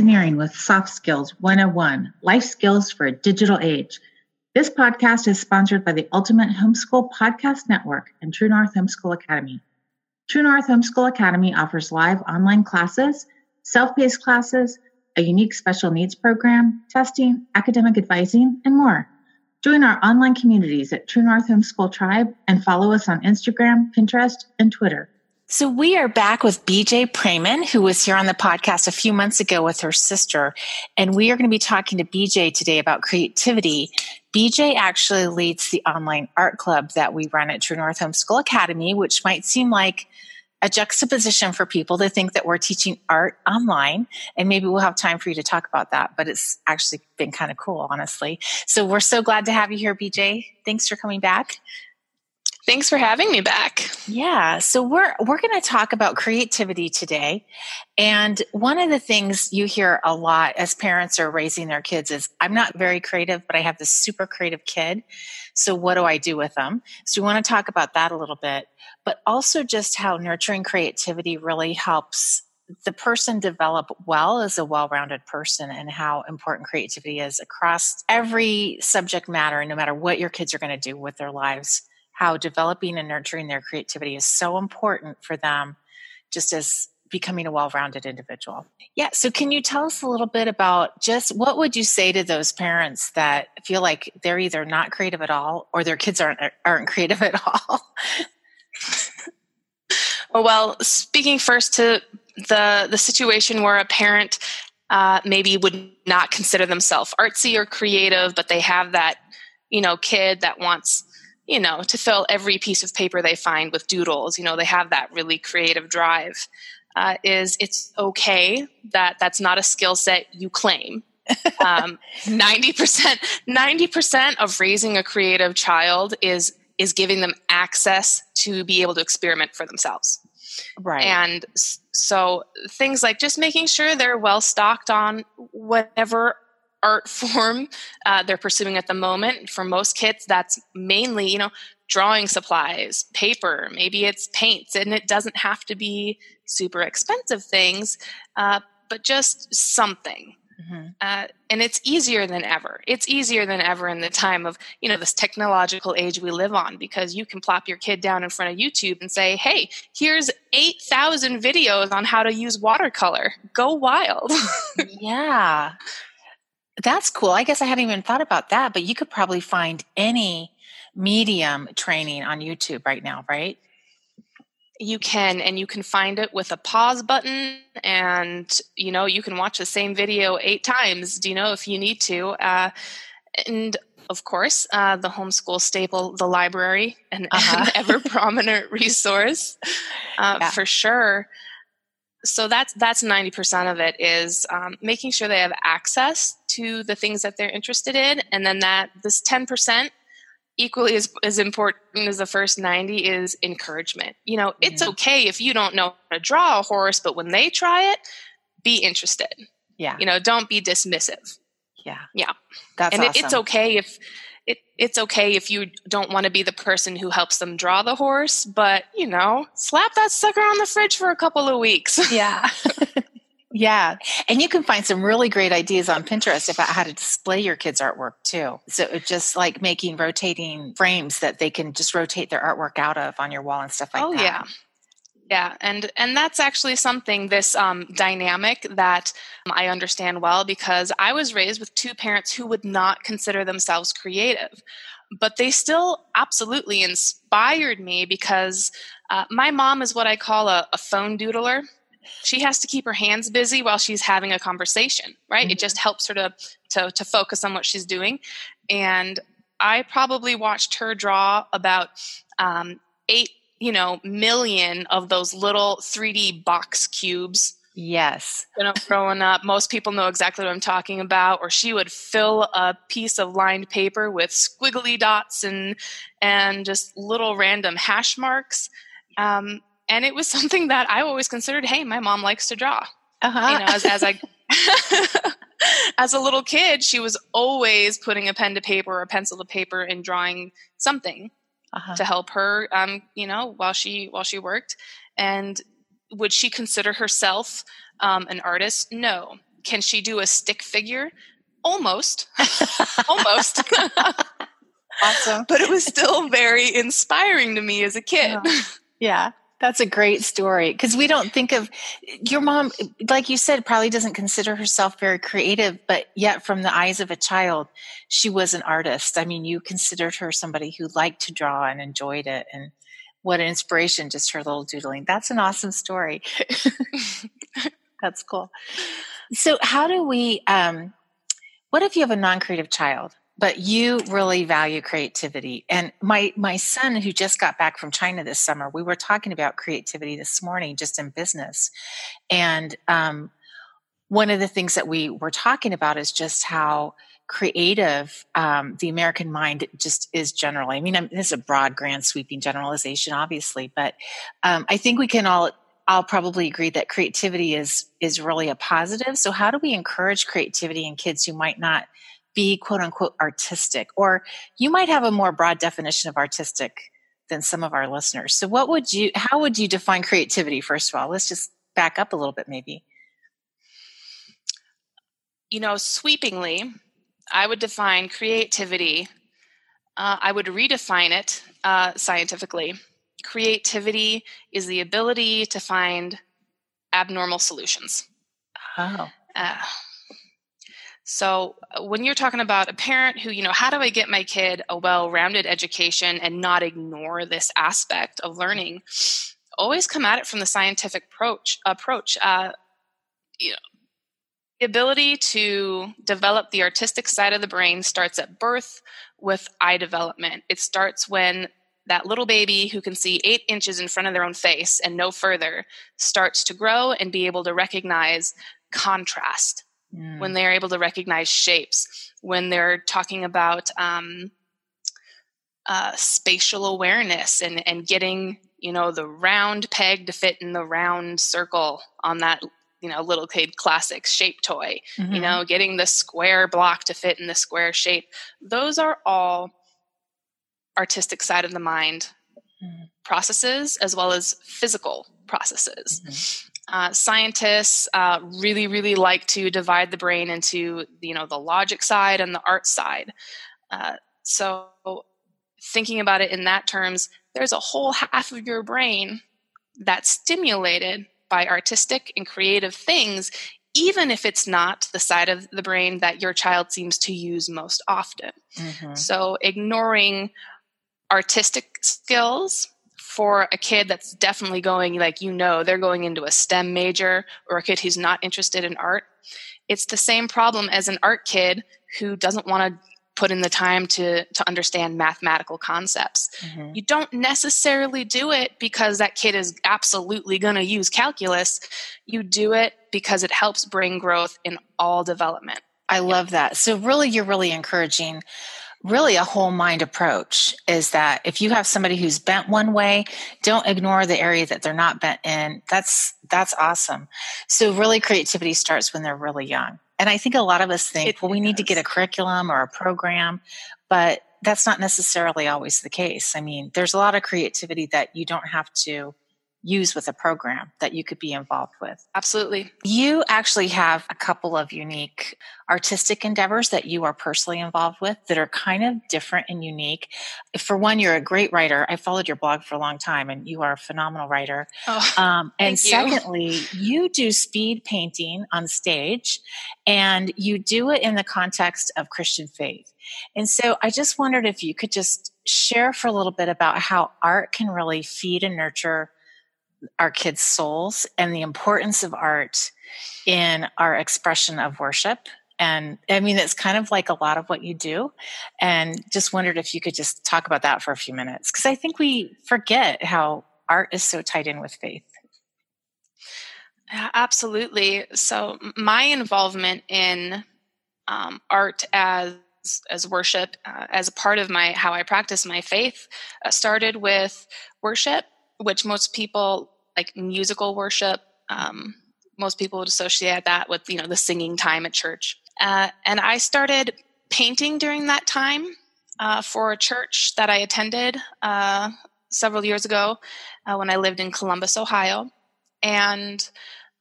Ashley Sneering with Soft Skills 101 Life Skills for a Digital Age. This podcast is sponsored by the Ultimate Homeschool Podcast Network and True North Homeschool Academy. True North Homeschool Academy offers live online classes, self paced classes, a unique special needs program, testing, academic advising, and more. Join our online communities at True North Homeschool Tribe and follow us on Instagram, Pinterest, and Twitter. So we are back with BJ Prayman, who was here on the podcast a few months ago with her sister. And we are going to be talking to BJ today about creativity. BJ actually leads the online art club that we run at True North Homeschool Academy, which might seem like a juxtaposition for people to think that we're teaching art online. And maybe we'll have time for you to talk about that, but it's actually been kind of cool, honestly. So we're so glad to have you here, BJ. Thanks for coming back. Thanks for having me back. Yeah, so we're we're going to talk about creativity today. And one of the things you hear a lot as parents are raising their kids is I'm not very creative, but I have this super creative kid. So what do I do with them? So we want to talk about that a little bit, but also just how nurturing creativity really helps the person develop well as a well-rounded person and how important creativity is across every subject matter no matter what your kids are going to do with their lives how developing and nurturing their creativity is so important for them just as becoming a well-rounded individual. Yeah, so can you tell us a little bit about just what would you say to those parents that feel like they're either not creative at all or their kids aren't aren't creative at all? well, speaking first to the the situation where a parent uh, maybe would not consider themselves artsy or creative, but they have that you know kid that wants you know, to fill every piece of paper they find with doodles. You know, they have that really creative drive. Uh, is it's okay that that's not a skill set you claim. um, 90% 90% of raising a creative child is is giving them access to be able to experiment for themselves right and so things like just making sure they're well stocked on whatever art form uh, they're pursuing at the moment. For most kids, that's mainly, you know, drawing supplies, paper, maybe it's paints, and it doesn't have to be super expensive things, uh, but just something. Mm-hmm. Uh, and it's easier than ever. It's easier than ever in the time of you know this technological age we live on because you can plop your kid down in front of YouTube and say, "Hey, here's eight thousand videos on how to use watercolor. Go wild!" yeah, that's cool. I guess I hadn't even thought about that, but you could probably find any medium training on YouTube right now, right? You can, and you can find it with a pause button, and you know you can watch the same video eight times. Do you know if you need to? Uh, and of course, uh, the homeschool staple, the library, an, uh-huh. an ever prominent resource uh, yeah. for sure so that's that's 90% of it is um, making sure they have access to the things that they're interested in. And then that this 10% equally as, as important as the first 90 is encouragement. You know it's mm-hmm. okay if you don't know how to draw a horse but when they try it be interested. Yeah. You know don't be dismissive. Yeah. Yeah. That's and awesome. it, it's okay if it, it's okay if you don't want to be the person who helps them draw the horse, but you know, slap that sucker on the fridge for a couple of weeks. Yeah. yeah. And you can find some really great ideas on Pinterest about how to display your kids' artwork too. So just like making rotating frames that they can just rotate their artwork out of on your wall and stuff like oh, that. Oh, yeah. Yeah, and and that's actually something this um, dynamic that I understand well because I was raised with two parents who would not consider themselves creative, but they still absolutely inspired me because uh, my mom is what I call a, a, phone doodler. She has to keep her hands busy while she's having a conversation, right? Mm-hmm. It just helps her to, to to focus on what she's doing, and I probably watched her draw about um, eight you know, million of those little 3D box cubes. Yes. You know, growing up, most people know exactly what I'm talking about. Or she would fill a piece of lined paper with squiggly dots and and just little random hash marks. Um, and it was something that I always considered. Hey, my mom likes to draw. Uh-huh. You know, as, as I as a little kid, she was always putting a pen to paper or a pencil to paper and drawing something uh-huh. to help her um, you know while she while she worked and would she consider herself um, an artist no can she do a stick figure? Almost. Almost. awesome. but it was still very inspiring to me as a kid. Yeah. yeah. That's a great story because we don't think of your mom, like you said, probably doesn't consider herself very creative, but yet from the eyes of a child, she was an artist. I mean, you considered her somebody who liked to draw and enjoyed it. And what an inspiration, just her little doodling. That's an awesome story. That's cool. So, how do we, um, what if you have a non creative child? But you really value creativity. And my my son who just got back from china this summer we were talking about creativity this morning just in business. And um, one of the things that we were talking about is just how creative um, the american mind just is generally. I mean this is a broad grand sweeping generalization obviously but um, i think we can all I'll probably agree that creativity is is really a positive. So how do we encourage creativity in kids who might not be quote unquote artistic, or you might have a more broad definition of artistic than some of our listeners. So, what would you, how would you define creativity, first of all? Let's just back up a little bit, maybe. You know, sweepingly, I would define creativity, uh, I would redefine it uh, scientifically. Creativity is the ability to find abnormal solutions. Oh. Uh, so uh, when you're talking about a parent who, you know, how do I get my kid a well-rounded education and not ignore this aspect of learning? Always come at it from the scientific approach. Approach, uh, you know, the ability to develop the artistic side of the brain starts at birth with eye development. It starts when that little baby who can see eight inches in front of their own face and no further starts to grow and be able to recognize contrast when they're able to recognize shapes, when they're talking about um, uh, spatial awareness and, and getting, you know, the round peg to fit in the round circle on that, you know, little kid classic shape toy, mm-hmm. you know, getting the square block to fit in the square shape. Those are all artistic side of the mind mm. processes as well as physical processes. Uh, scientists uh, really, really like to divide the brain into, you know, the logic side and the art side. Uh, so, thinking about it in that terms, there's a whole half of your brain that's stimulated by artistic and creative things, even if it's not the side of the brain that your child seems to use most often. Mm-hmm. So, ignoring artistic skills for a kid that's definitely going like you know they're going into a STEM major or a kid who's not interested in art, it's the same problem as an art kid who doesn't want to put in the time to to understand mathematical concepts. Mm-hmm. You don't necessarily do it because that kid is absolutely going to use calculus. You do it because it helps bring growth in all development. I love that. So really you're really encouraging really a whole mind approach is that if you have somebody who's bent one way don't ignore the area that they're not bent in. That's that's awesome. So really creativity starts when they're really young. And i think a lot of us think it well we need to get a curriculum or a program but that's not necessarily always the case. I mean there's a lot of creativity that you don't have to use with a program that you could be involved with. Absolutely. You actually have a couple of unique artistic endeavors that you are personally involved with that are kind of different and unique. For one, you're a great writer. I followed your blog for a long time and you are a phenomenal writer. Oh, um, and secondly, you. you do speed painting on stage and you do it in the context of Christian faith. And so I just wondered if you could just share for a little bit about how art can really feed and nurture our kids' souls and the importance of art in our expression of worship. And I mean, it's kind of like a lot of what you do. And just wondered if you could just talk about that for a few minutes. Because I think we forget how art is so tied in with faith. Absolutely. So, my involvement in um, art as as worship, uh, as a part of my how I practice my faith, uh, started with worship which most people like musical worship. Um, most people would associate that with you know the singing time at church. Uh, and I started painting during that time uh, for a church that I attended uh, several years ago uh, when I lived in Columbus, Ohio. And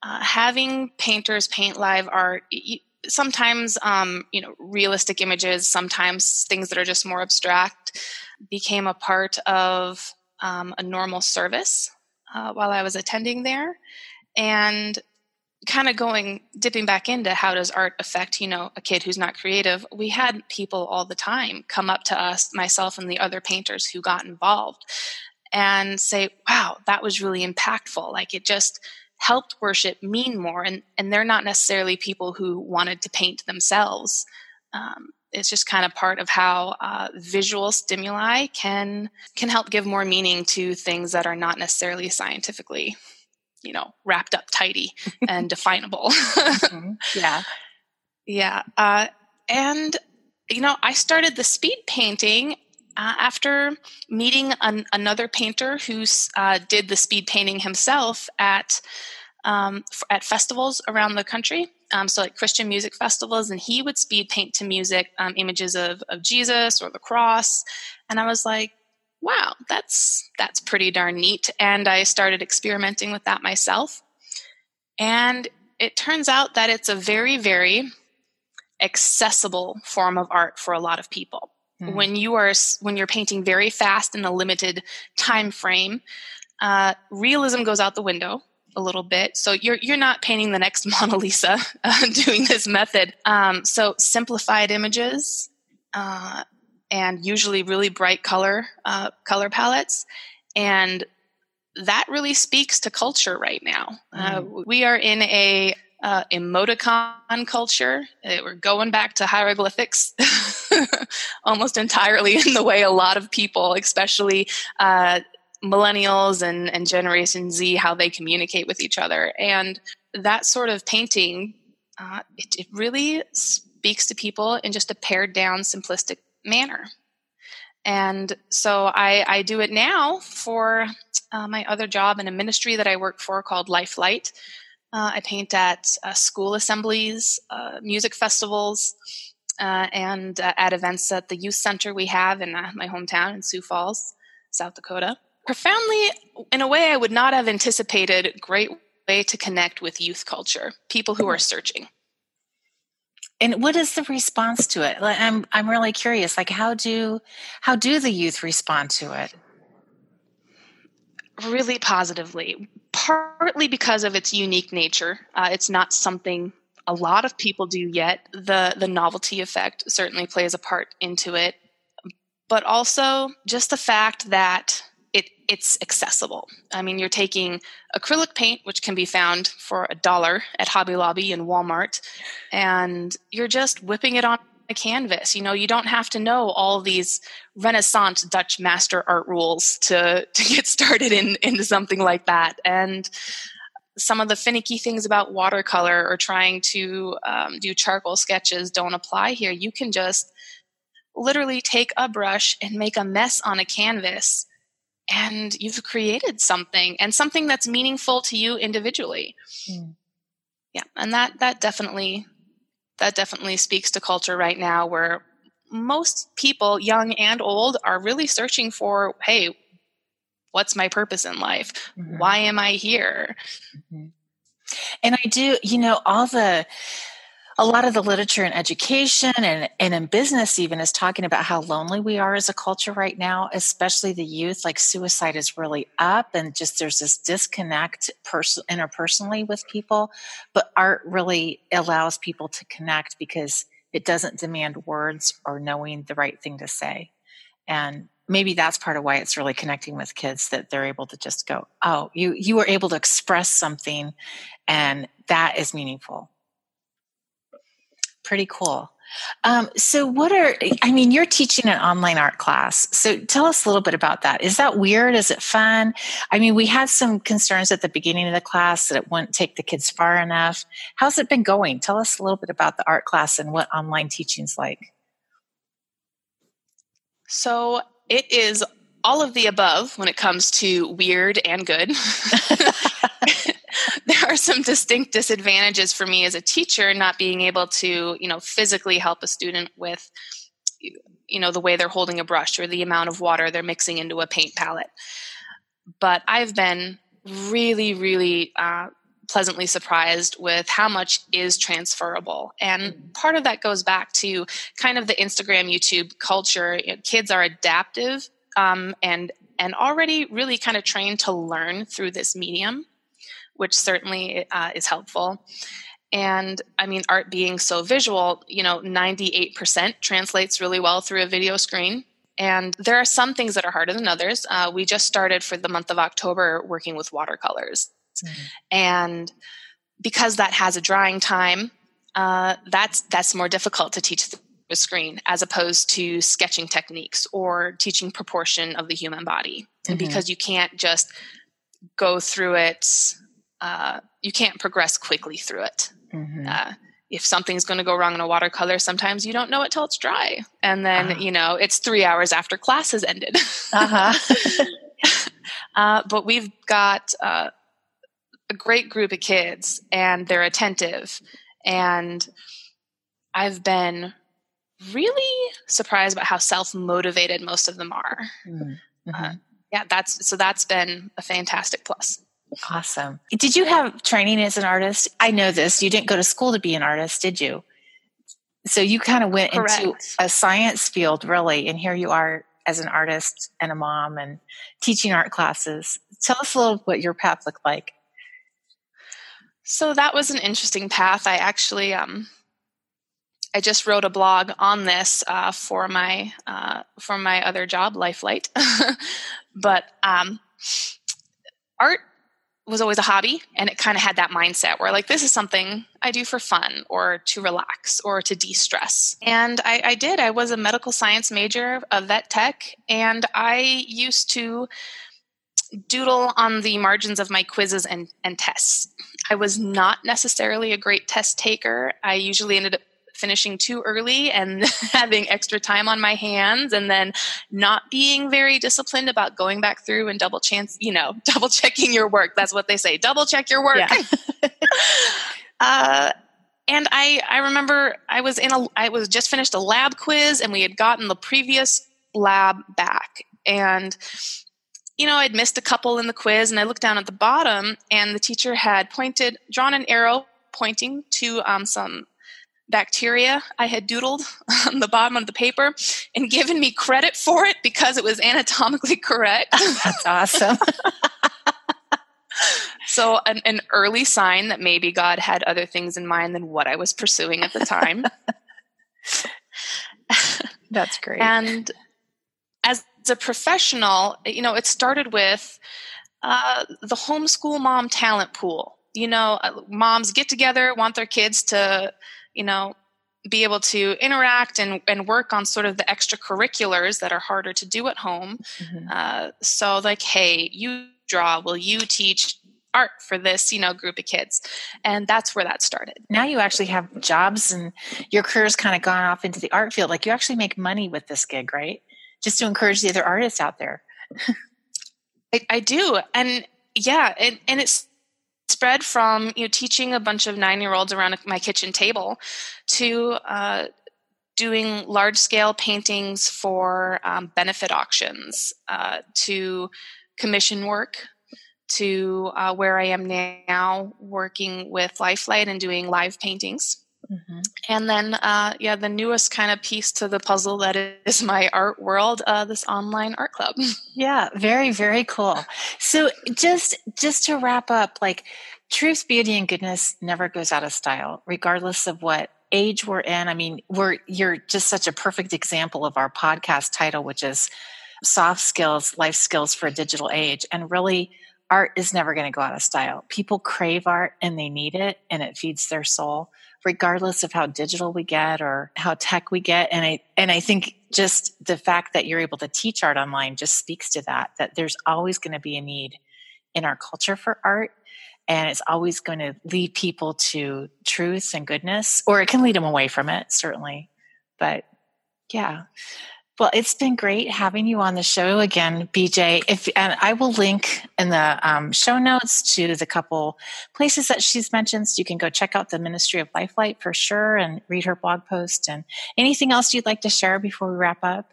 uh, having painters paint live art sometimes um, you know realistic images sometimes things that are just more abstract became a part of um, a normal service uh, while i was attending there and kind of going dipping back into how does art affect you know a kid who's not creative. We had people all the time come up to us myself and the other painters who got involved and say wow that was really impactful. Like it just helped worship mean more and and they're not necessarily people who wanted to paint themselves um, it's just kind of part of how uh, visual stimuli can can help give more meaning to things that are not necessarily scientifically you know wrapped up tidy and definable. Mm-hmm. yeah. Yeah uh, and you know i started the speed painting uh, after meeting an, another painter who uh, did the speed painting himself at um, at festivals around the country um, so like christian music festivals and he would speed paint to music um, images of, of jesus or the cross and i was like wow, that's that's pretty darn neat. And I started experimenting with that myself. And it turns out that it's a very, very accessible form of art for a lot of people. Mm-hmm. When you are when you're painting very fast in a limited time frame, uh, realism goes out the window a little bit. So you're you're not painting the next Mona Lisa uh, doing this method. Um, so simplified images, uh, and usually really bright color uh, color palettes and that really speaks to culture right now uh, mm. we are in a uh, emoticon culture we're going back to hieroglyphics almost entirely in the way a lot of people especially uh, millennials and, and generation z how they communicate with each other and that sort of painting it, it really speaks to people in just a pared down simplistic manner. And so I, I do it now for uh, my other job in a ministry that I work for called Lifelight. Uh, I paint at uh, school assemblies, uh, music festivals, uh, and uh, at events at the youth center we have in my hometown in Sioux Falls, South Dakota. Profoundly, in a way I would not have anticipated, great way to connect with youth culture, people who are searching. And what is the response to it? I'm i'm really curious like how do how do the youth respond to it? Really positively. Partly because of its unique nature. Uh, it's not something a lot of people do yet. The the novelty effect certainly plays a part into it. But also just the fact that it it's accessible. I mean, you're taking acrylic paint, which can be found for a dollar at Hobby Lobby and Walmart, and you're just whipping it on a canvas. You know, you don't have to know all these Renaissance Dutch master art rules to to get started in into something like that. And some of the finicky things about watercolor or trying to um, do charcoal sketches don't apply here. You can just literally take a brush and make a mess on a canvas and you've created something and something that's meaningful to you individually mm. yeah and that that definitely that definitely speaks to culture right now where most people young and old are really searching for hey what's my purpose in life mm-hmm. why am i here mm-hmm. and i do you know all the a lot of the literature in education and, and in business even is talking about how lonely we are as a culture right now, especially the youth. Like suicide is really up and just there's this disconnect pers- interpersonally with people. But art really allows people to connect because it doesn't demand words or knowing the right thing to say. And maybe that's part of why it's really connecting with kids that they're able to just go, oh, you you were able to express something and that is meaningful pretty cool. Um, so, what are, I mean, you're teaching an online art class. So, tell us a little bit about that. Is that weird? Is it fun? I mean, we had some concerns at the beginning of the class that it wouldn't take the kids far enough. How's it been going? Tell us a little bit about the art class and what online teaching's like. So, it is all of the above when it comes to weird and good. there are some distinct disadvantages for me as a teacher not being able to you know physically help a student with you know the way they're holding a brush or the amount of water they're mixing into a paint palette but i've been really really uh, pleasantly surprised with how much is transferable. And part of that goes back to kind of the Instagram, YouTube culture. You know, kids are adaptive um, and and already really kind of trained to learn through this medium, which certainly uh, is helpful. And I mean, art being so visual, you know, 98% translates really well through a video screen. And there are some things that are harder than others. Uh, we just started for the month of October working with watercolors. Mm-hmm. And because that has a drying time, uh, that's that's more difficult to teach screen as opposed to sketching techniques or teaching proportion of the human body. Mm-hmm. And because you can't just go through it, uh, you can't progress quickly through it. Mm-hmm. Uh, if something's going to go wrong in a watercolor, sometimes you don't know it till it's dry, and then uh-huh. you know it's three hours after class has ended. uh-huh. uh, but we've got uh, a great group of kids and they're attentive and i've been really surprised about how self-motivated most of them are. Mm-hmm. uh, yeah that's so that's been a fantastic plus. Awesome. Did you have training as an artist? I know this. You didn't go to school to be an artist did you? So you kind of went Correct. into a science field really and here you are as an artist and a mom and teaching art classes. Tell us a little what your path looked like. So that was an interesting path. I actually, um, I just wrote a blog on this uh, for my uh, for my other job, Lifelight. but um, art was always a hobby, and it kind of had that mindset where like this is something I do for fun or to relax or to de stress. And I, I did. I was a medical science major, a vet tech, and I used to doodle on the margins of my quizzes and, and tests. I was not necessarily a great test taker. I usually ended up finishing too early and having extra time on my hands and then not being very disciplined about going back through and double chance you know double checking your work. That's what they say double check your work. Yeah. uh, and i i remember i was in a i was just finished a lab quiz and we had gotten the previous lab back. And you know, I'd missed a couple in the quiz, and I looked down at the bottom, and the teacher had pointed, drawn an arrow pointing to um, some bacteria I had doodled on the bottom of the paper and given me credit for it because it was anatomically correct. That's awesome. so, an, an, early sign that maybe God had other things in mind than what I was pursuing at the time. That's great. And as a professional, you know, it started with uh, the homeschool mom talent pool. You know, uh, moms get together, want their kids to, you know, be able to interact and, and work on sort of the extracurriculars that are harder to do at home. Mm-hmm. Uh, so, like, hey, you draw, will you teach art for this you know group of kids and that's where that started now you actually have jobs and your career's kind of gone off into the art field like you actually make money with this gig right just to encourage the other artists out there. I, I, do. And yeah, and, and it's spread from you know teaching a bunch of nine year olds around my kitchen table to uh, doing large scale paintings for um, benefit auctions uh, to commission work to uh, where I am now working with Lifelight and doing live paintings. Mm-hmm. And then, uh, yeah, the newest kind of piece to the puzzle that is my art world, uh, this online art club. Yeah, very, very cool. So, just just to wrap up, like truth, beauty, and goodness never goes out of style, regardless of what age we're in. I mean, we're you're just such a perfect example of our podcast title, which is soft skills, life skills for a digital age, and really. Art is never going to go out of style. People crave art and they need it and it feeds their soul regardless of how digital we get or how tech we get. And I, and I think just the fact that you're able to teach art online just speaks to that, that there's always going to be a need in our culture for art. And it's always going to lead people to truth and goodness, or it can lead them away from it, certainly. But yeah. Well, it's been great having you on the show again, BJ. If and I will link in the um, show notes to the couple places that she's mentioned. So you can go check out the Ministry of Lifelight for sure and read her blog post. And anything else you'd like to share before we wrap up?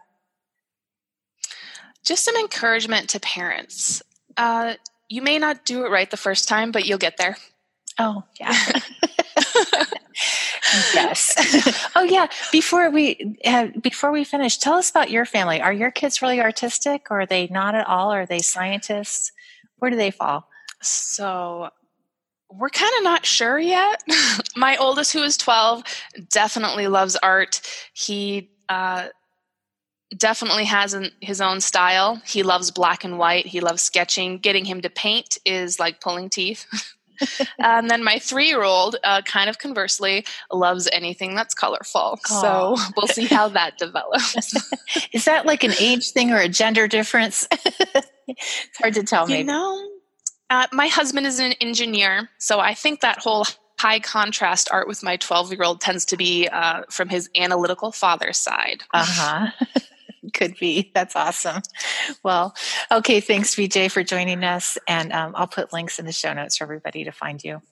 Just some encouragement to parents. Uh, you may not do it right the first time, but you'll get there. Oh, yeah. yes. oh, yeah. Before we uh, before we finish, tell us about your family. Are your kids really artistic, or are they not at all? Are they scientists? Where do they fall? So we're kind of not sure yet. My oldest, who is 12, definitely loves art. He uh, definitely has an, his own style. He loves black and white. He loves sketching. Getting him to paint is like pulling teeth. and then my three year old, uh, kind of conversely, loves anything that's colorful. Aww. So we'll see how that develops. is that like an age thing or a gender difference? it's hard to tell, maybe. You know, uh, my husband is an engineer, so I think that whole high contrast art with my 12 year old tends to be uh, from his analytical father's side. Uh huh. Could be. That's awesome. Well, okay. Thanks, BJ, for joining us. And um, I'll put links in the show notes for everybody to find you.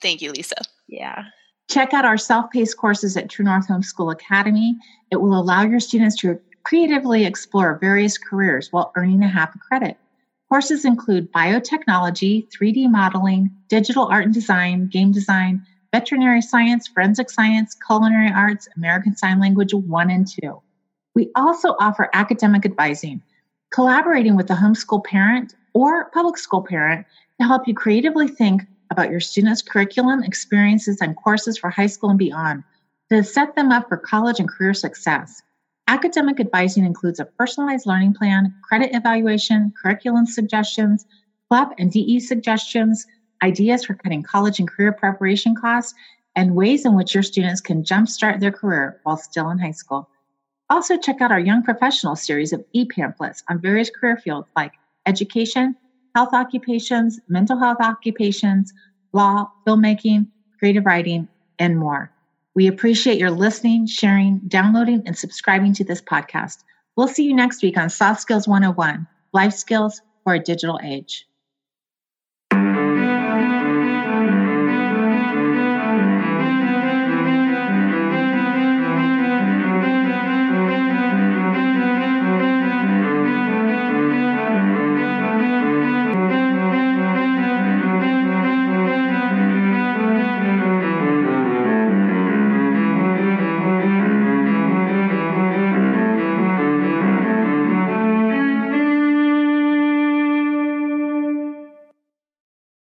Thank you, Lisa. Yeah. Check out our self paced courses at True North Homeschool Academy. It will allow your students to creatively explore various careers while earning a half a credit. Courses include biotechnology, 3D modeling, digital art and design, game design, veterinary science, forensic science, culinary arts, American Sign Language 1 and 2. We also offer academic advising, collaborating with a homeschool parent or public school parent to help you creatively think about your students' curriculum, experiences, and courses for high school and beyond to set them up for college and career success. Academic advising includes a personalized learning plan, credit evaluation, curriculum suggestions, club and DE suggestions, ideas for cutting college and career preparation costs, and ways in which your students can jumpstart their career while still in high school. Also, check out our Young Professional series of e pamphlets on various career fields like education, health occupations, mental health occupations, law, filmmaking, creative writing, and more. We appreciate your listening, sharing, downloading, and subscribing to this podcast. We'll see you next week on Soft Skills 101 Life Skills for a Digital Age.